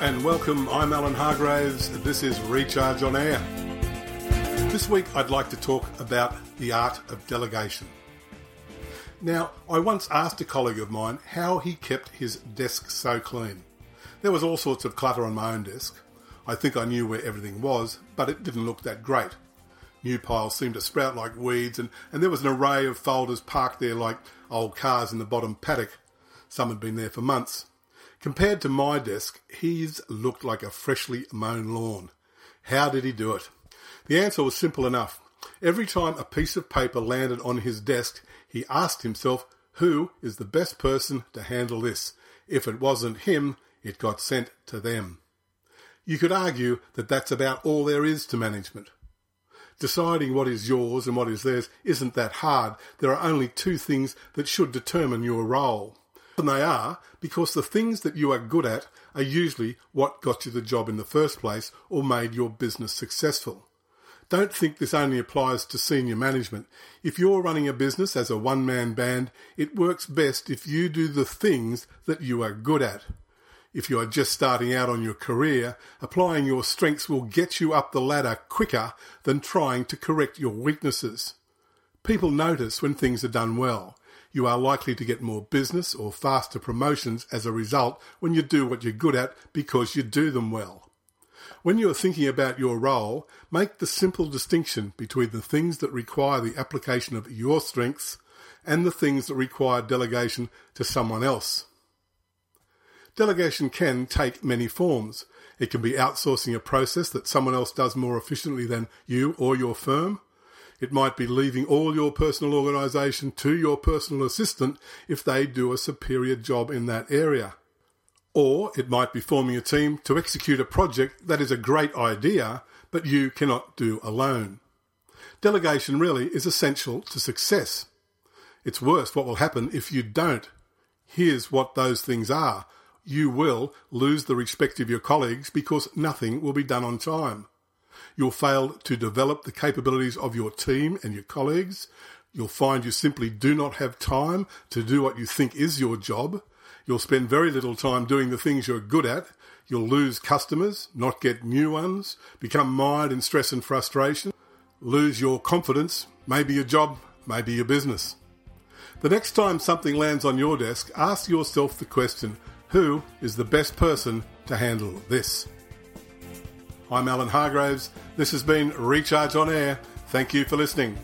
and welcome. I'm Alan Hargraves. This is Recharge on Air. This week I'd like to talk about the art of delegation. Now, I once asked a colleague of mine how he kept his desk so clean. There was all sorts of clutter on my own desk. I think I knew where everything was, but it didn't look that great. New piles seemed to sprout like weeds, and, and there was an array of folders parked there like old cars in the bottom paddock. Some had been there for months. Compared to my desk, his looked like a freshly mown lawn. How did he do it? The answer was simple enough. Every time a piece of paper landed on his desk, he asked himself, who is the best person to handle this? If it wasn't him, it got sent to them. You could argue that that's about all there is to management. Deciding what is yours and what is theirs isn't that hard. There are only two things that should determine your role. And they are because the things that you are good at are usually what got you the job in the first place or made your business successful. Don't think this only applies to senior management. If you're running a business as a one man band, it works best if you do the things that you are good at. If you are just starting out on your career, applying your strengths will get you up the ladder quicker than trying to correct your weaknesses. People notice when things are done well you are likely to get more business or faster promotions as a result when you do what you're good at because you do them well. When you are thinking about your role, make the simple distinction between the things that require the application of your strengths and the things that require delegation to someone else. Delegation can take many forms. It can be outsourcing a process that someone else does more efficiently than you or your firm. It might be leaving all your personal organisation to your personal assistant if they do a superior job in that area. Or it might be forming a team to execute a project that is a great idea, but you cannot do alone. Delegation really is essential to success. It's worse what will happen if you don't. Here's what those things are. You will lose the respect of your colleagues because nothing will be done on time. You'll fail to develop the capabilities of your team and your colleagues. You'll find you simply do not have time to do what you think is your job. You'll spend very little time doing the things you're good at. You'll lose customers, not get new ones, become mired in stress and frustration, lose your confidence, maybe your job, maybe your business. The next time something lands on your desk, ask yourself the question who is the best person to handle this? I'm Alan Hargraves. This has been Recharge on Air. Thank you for listening.